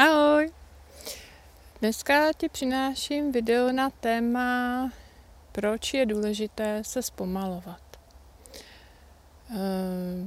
Ahoj! Dneska ti přináším video na téma, proč je důležité se zpomalovat. Eh,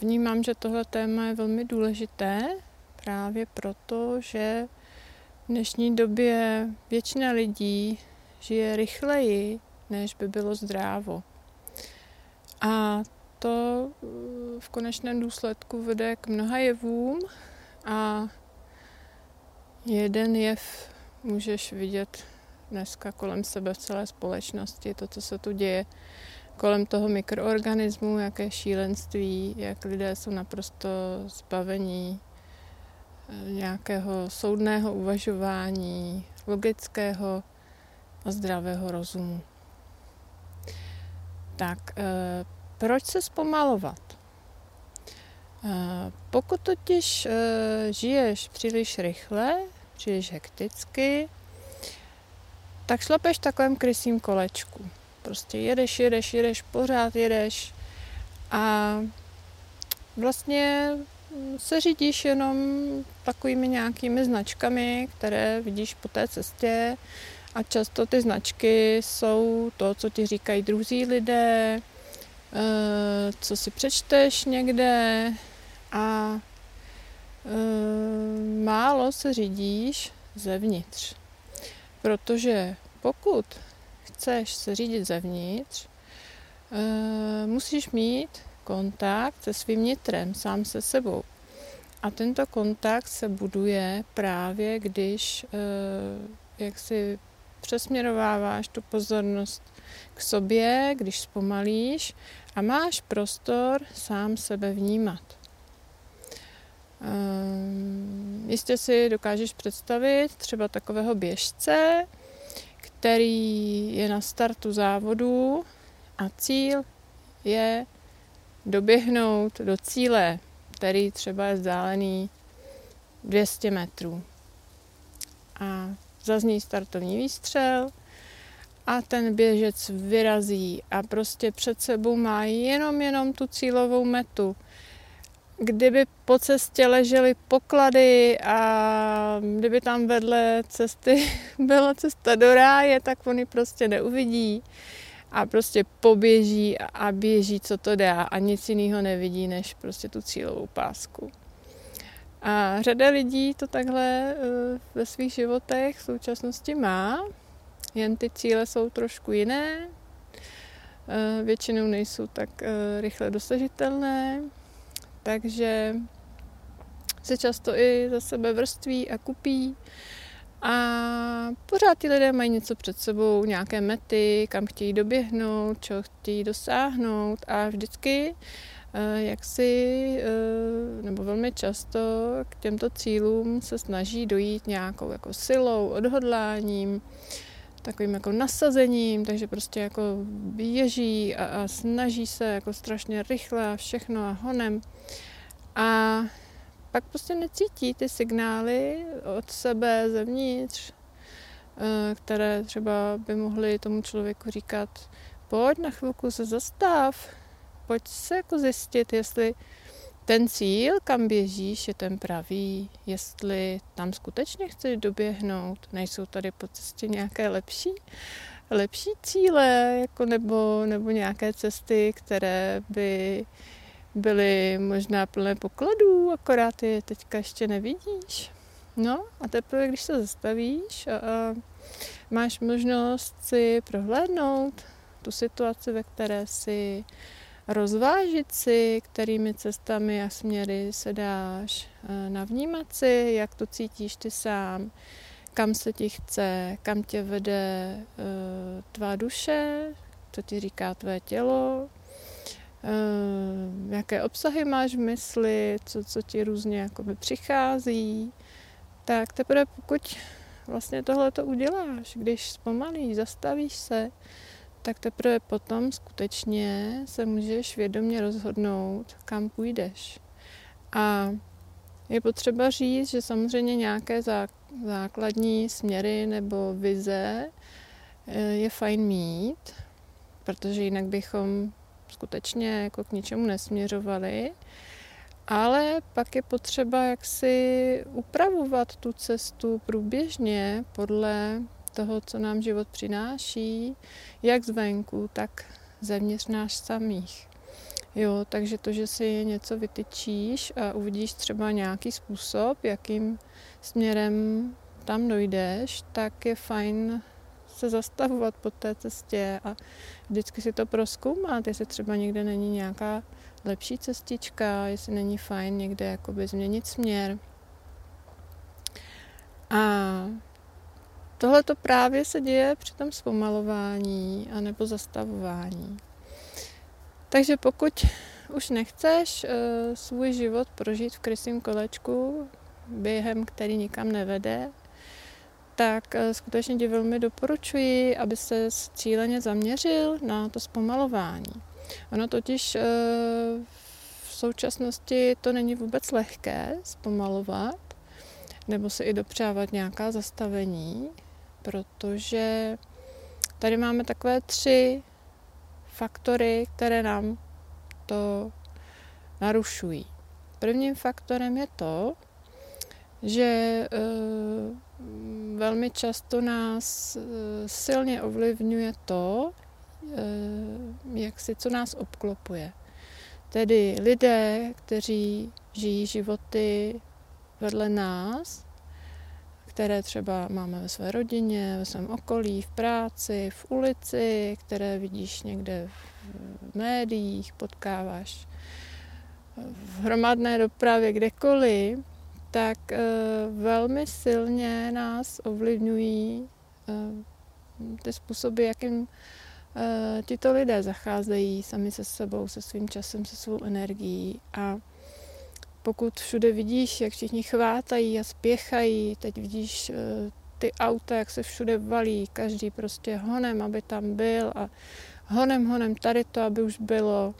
vnímám, že tohle téma je velmi důležité právě proto, že v dnešní době většina lidí žije rychleji, než by bylo zdrávo. A to eh, v konečném důsledku vede k mnoha jevům a Jeden jev můžeš vidět dneska kolem sebe v celé společnosti, to, co se tu děje kolem toho mikroorganismu, jaké šílenství, jak lidé jsou naprosto zbavení eh, nějakého soudného uvažování, logického a zdravého rozumu. Tak, eh, proč se zpomalovat? Eh, pokud totiž žiješ příliš rychle, příliš hekticky, tak šlapeš v takovém krysím kolečku. Prostě jedeš, jedeš, jedeš, pořád jedeš a vlastně se řídíš jenom takovými nějakými značkami, které vidíš po té cestě a často ty značky jsou to, co ti říkají druzí lidé, eh, co si přečteš někde a málo se řídíš zevnitř. Protože pokud chceš se řídit zevnitř, ehm, musíš mít kontakt se svým nitrem, sám se sebou. A tento kontakt se buduje právě, když ehm, jak si přesměrováváš tu pozornost k sobě, když zpomalíš a máš prostor sám sebe vnímat. Um, jistě si dokážeš představit třeba takového běžce, který je na startu závodu a cíl je doběhnout do cíle, který třeba je vzdálený 200 metrů. A zazní startovní výstřel a ten běžec vyrazí a prostě před sebou má jenom jenom tu cílovou metu kdyby po cestě ležely poklady a kdyby tam vedle cesty byla cesta do ráje, tak oni prostě neuvidí a prostě poběží a běží, co to dá. A nic jiného nevidí, než prostě tu cílovou pásku. A řada lidí to takhle eh, ve svých životech v současnosti má, jen ty cíle jsou trošku jiné, eh, většinou nejsou tak eh, rychle dosažitelné, takže se často i za sebe vrství a kupí. A pořád ty lidé mají něco před sebou, nějaké mety, kam chtějí doběhnout, čeho chtějí dosáhnout a vždycky eh, jak si, eh, nebo velmi často k těmto cílům se snaží dojít nějakou jako silou, odhodláním, takovým jako nasazením, takže prostě jako běží a, a snaží se jako strašně rychle a všechno a honem. A pak prostě necítí ty signály od sebe zevnitř, eh, které třeba by mohly tomu člověku říkat, pojď na chvilku se zastav, pojď se jako zjistit, jestli ten cíl, kam běžíš, je ten pravý, jestli tam skutečně chceš doběhnout, nejsou tady po cestě nějaké lepší, lepší cíle, jako nebo, nebo nějaké cesty, které by byly možná plné pokladů, akorát je teďka ještě nevidíš. No a teprve, když se zastavíš a, a máš možnost si prohlédnout tu situaci, ve které si rozvážit si, kterými cestami a směry se dáš, navnímat si, jak to cítíš ty sám, kam se ti chce, kam tě vede uh, tvá duše, co ti říká tvé tělo, uh, jaké obsahy máš v mysli, co, co ti různě jakoby přichází, tak teprve pokud vlastně tohle to uděláš, když zpomalíš, zastavíš se, tak teprve potom skutečně se můžeš vědomě rozhodnout, kam půjdeš. A je potřeba říct, že samozřejmě nějaké základní směry nebo vize eh, je fajn mít, protože jinak bychom skutečně jako k ničemu nesměřovali. ale pak je potřeba jaksi upravovat tu cestu průběžně podle toho, co nám život přináší, jak zvenku, tak zevnitř nás samých. Jo, takže to, že si něco vytyčíš a uvidíš třeba nějaký způsob, jakým směrem tam dojdeš, tak je fajn se zastavovat po té cestě a vždycky si to proskoumat, jestli třeba někde není nějaká lepší cestička, jestli není fajn někde jakoby změnit směr. A tohle to právě se děje při tom zpomalování a nebo zastavování. Takže pokud už nechceš uh, svůj život prožít v krysím kolečku, během, který nikam nevede, tak uh, skutečně ti velmi doporučuji, aby se cíleně zaměřil na to zpomalování. Ono totiž uh, v současnosti to není vůbec lehké zpomalovat, nebo se i dopřávat nějaká zastavení, protože tady máme takové tři faktory, které nám to narušují. Prvním faktorem je to, že uh, velmi často nás uh, silně ovlivňuje to, uh, jak si co nás obklopuje. Tedy lidé, kteří žijí životy vedle nás, které třeba máme ve své rodině, ve svém okolí, v práci, v ulici, které vidíš někde v médiích, potkáváš v hromadné dopravě, kdekoliv, tak uh, velmi silně nás ovlivňují uh, ty způsoby, jakým uh, tito lidé zacházejí sami se sebou, se svým časem, se svou energií a pokud všude vidíš, jak všichni chvátají a spěchají, teď vidíš eh, ty auta, jak se všude valí, každý prostě honem, aby tam byl a honem, honem tady to, aby už bylo,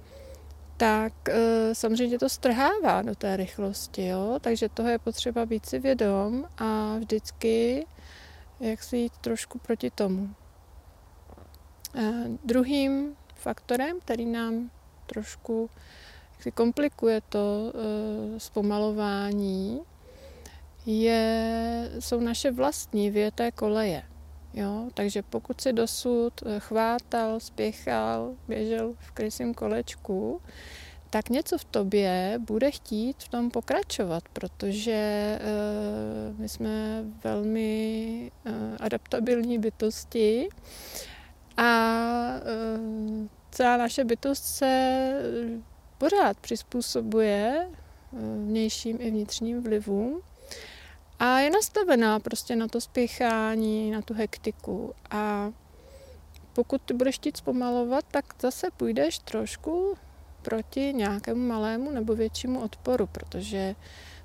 tak eh, samozřejmě to strhává do té rychlosti, jo? takže toho je potřeba být si vědom a vždycky jak si jít trošku proti tomu. A druhým faktorem, který nám trošku komplikuje to uh, zpomalování, je, jsou naše vlastní věté koleje. Jo? Takže pokud si dosud eh, chvátal, spěchal, běžel v krysím kolečku, tak něco v tobě bude chtít v tom pokračovat, protože uh, my jsme velmi uh, adaptabilní bytosti a uh, celá naše bytost se pořád přizpůsobuje eh, vnějším i vnitřním vlivům a je nastavená prostě na to spěchání, na tu hektiku. A pokud ty budeš chtít zpomalovat, tak zase půjdeš trošku proti nějakému malému nebo většímu odporu, protože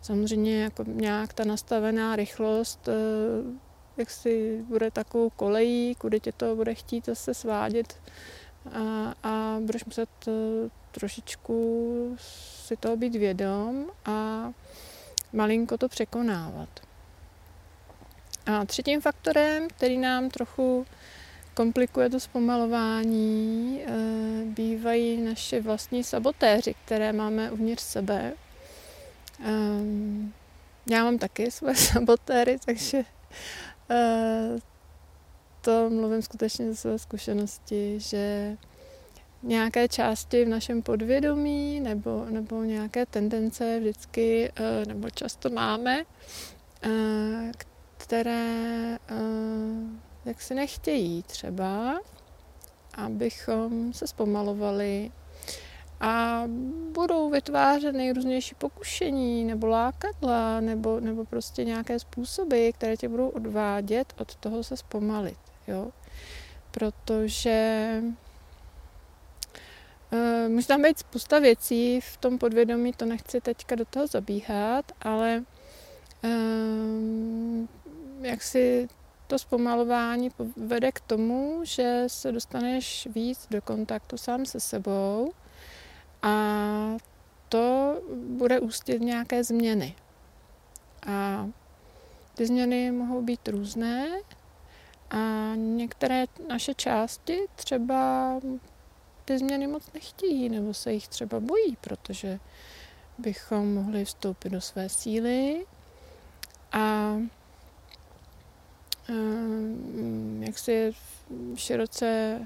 samozřejmě jako nějak ta nastavená rychlost eh, jak si bude takovou kolejí, kudy tě to bude chtít zase svádět a, a budeš muset eh, trošičku si toho být vědom a malinko to překonávat. A třetím faktorem, který nám trochu komplikuje to zpomalování, eh, bývají naše vlastní sabotéři, které máme uvnitř sebe. Ehm, já mám taky své sabotéry, takže eh, to mluvím skutečně ze své zkušenosti, že nějaké části v našem podvědomí nebo, nebo nějaké tendence vždycky eh, nebo často máme, eh, které eh, jak si nechtějí třeba, abychom se zpomalovali a budou vytvářet nejrůznější pokušení nebo lákadla nebo, nebo prostě nějaké způsoby, které tě budou odvádět od toho se zpomalit. Jo? Protože Uh, může tam být spousta věcí v tom podvědomí, to nechci teďka do toho zabíhat, ale uh, jak si to zpomalování vede k tomu, že se dostaneš víc do kontaktu sám se sebou a to bude ústit nějaké změny. A ty změny mohou být různé a některé naše části třeba ty změny moc nechtějí, nebo se jich třeba bojí, protože bychom mohli vstoupit do své síly a jak si široce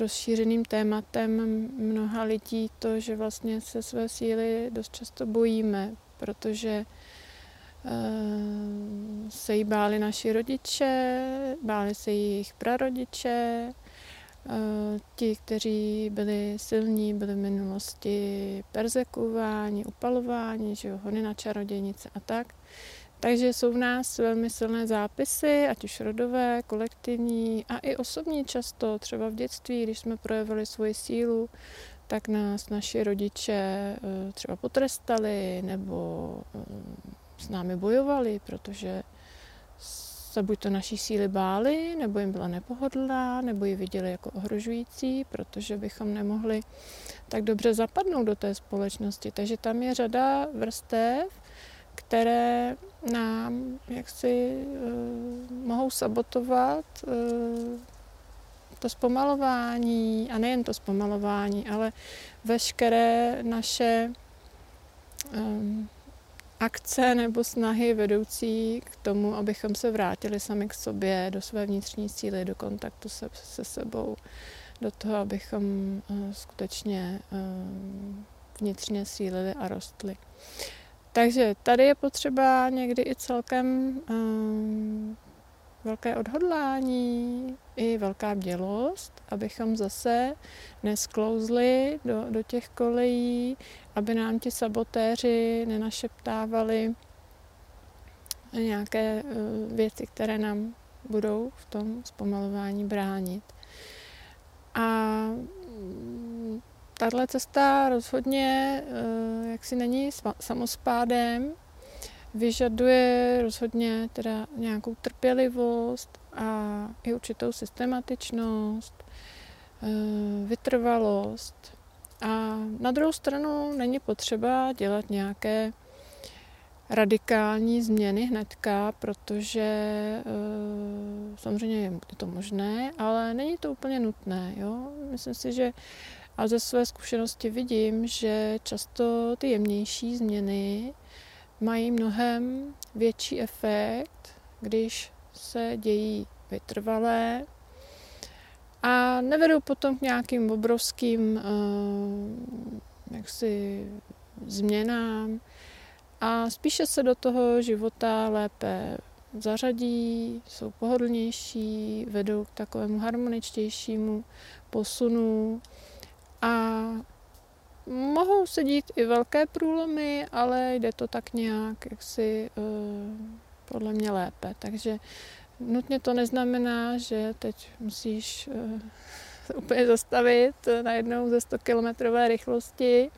rozšířeným tématem mnoha lidí to, že vlastně se své síly dost často bojíme, protože se jí báli naši rodiče, báli se jejich prarodiče, ti, kteří byli silní, byli v minulosti persekuováni, upalováni, že jo, hony na čarodějnice a tak. Takže jsou v nás velmi silné zápisy, ať už rodové, kolektivní a i osobní často, třeba v dětství, když jsme projevili svoji sílu, tak nás naši rodiče eh, třeba potrestali nebo eh, s námi bojovali, protože se buď to naší síly báli, nebo jim byla nepohodlná, nebo ji viděli jako ohrožující, protože bychom nemohli tak dobře zapadnout do té společnosti. Takže tam je řada vrstev, které nám jaksi uh, mohou sabotovat uh, to zpomalování, a nejen to zpomalování, ale veškeré naše um, akce nebo snahy vedoucí k tomu, abychom se vrátili sami k sobě, do své vnitřní síly, do kontaktu se, se sebou, do toho, abychom uh, skutečně uh, vnitřně sílili a rostli. Takže tady je potřeba někdy i celkem um, velké odhodlání, i velká bdělost, abychom zase nesklouzli do, do těch kolejí, aby nám ti sabotéři nenašeptávali nějaké uh, věci, které nám budou v tom zpomalování bránit. A tahle cesta rozhodně uh, jaksi není samospádem, vyžaduje rozhodně teda nějakou trpělivost a i určitou systematičnost, uh, vytrvalost. A na druhou stranu není potřeba dělat nějaké radikální změny hnedka, protože uh, samozřejmě je to možné, ale není to úplně nutné. Jo? Myslím si, že a ze své zkušenosti vidím, že často ty jemnější změny mají mnohem větší efekt, když se dějí vytrvalé a nevedou potom k nějakým obrovským uh, jaksi změnám a spíše se do toho života lépe zařadí, jsou pohodlnější, vedou k takovému harmoničtějšímu posunu a mohou se dít i velké průlomy, ale jde to tak nějak jaksi uh, podle mě lépe. Takže nutně to neznamená, že teď musíš uh, úplně zastavit najednou ze 100 km rychlosti,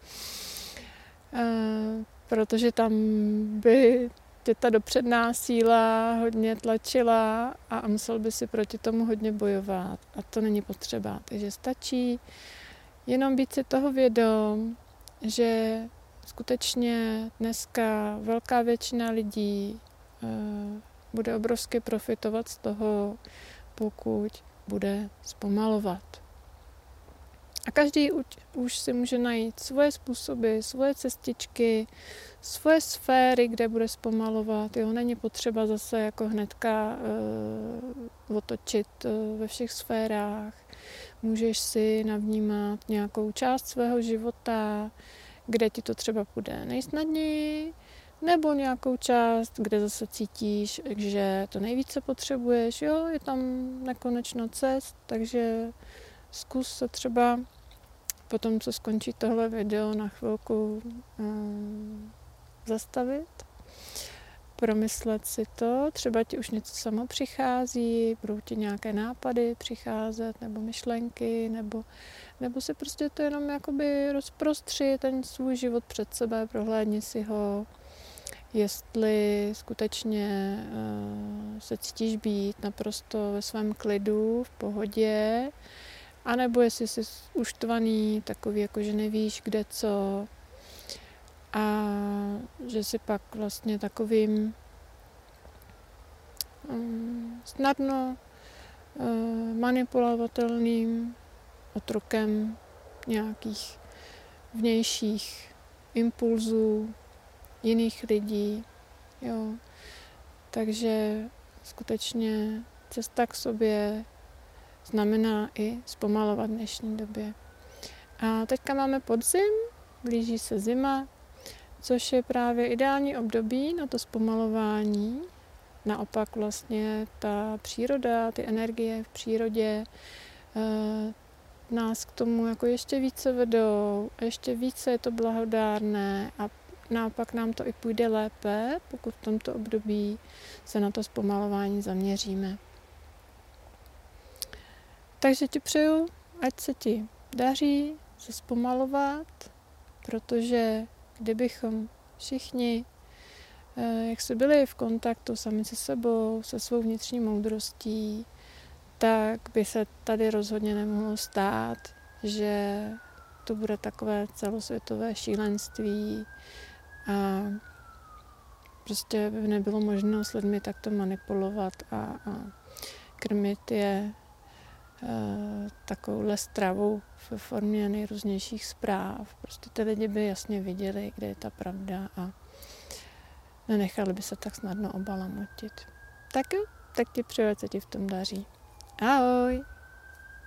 uh, protože tam by tě ta dopředná síla hodně tlačila a musel by si proti tomu hodně bojovat. A to není potřeba. Takže stačí Jenom být si toho vědom, že skutečně dneska velká většina lidí uh, bude obrovsky profitovat z toho, pokud bude zpomalovat. A každý už, si může najít svoje způsoby, svoje cestičky, svoje sféry, kde bude zpomalovat. Jo, není potřeba zase jako hnedka uh, otočit uh, ve všech sférách. Můžeš si navnímat nějakou část svého života, kde ti to třeba půjde nejsnadněji, nebo nějakou část, kde zase cítíš, že to nejvíce potřebuješ. Jo, je tam nekonečno cest, takže zkus se třeba potom, co skončí tohle video, na chvilku um, zastavit promyslet si to, třeba ti už něco samo přichází, budou ti nějaké nápady přicházet, nebo myšlenky, nebo, nebo si prostě to jenom jakoby rozprostři ten svůj život před sebe, prohlédni si ho, jestli skutečně uh, se cítíš být naprosto ve svém klidu, v pohodě, anebo jestli jsi uštvaný, takový jako, že nevíš, kde co, a že si pak vlastně takovým um, snadno uh, manipulovatelným otrokem nějakých vnějších impulzů jiných lidí. Jo. Takže skutečně cesta k sobě znamená i zpomalovat v dnešní době. A teďka máme podzim, blíží se zima, což je právě ideální období na to zpomalování. Naopak vlastně ta příroda, ty energie v přírodě eh, nás k tomu jako ještě více vedou, ještě více je to blahodárné a naopak nám to i půjde lépe, pokud v tomto období se na to zpomalování zaměříme. Takže ti přeju, ať se ti daří se zpomalovat, protože kdybychom všichni, eh, jak se byli v kontaktu sami se sebou, se svou vnitřní moudrostí, tak by se tady rozhodně nemohlo stát, že to bude takové celosvětové šílenství a prostě by nebylo možno s lidmi takto manipulovat a, a krmit je takovouhle stravou v formě nejrůznějších zpráv. Prostě ty lidi by jasně viděli, kde je ta pravda a nenechali by se tak snadno obalamotit. Tak jo, tak ti přeju, se ti v tom daří. Ahoj!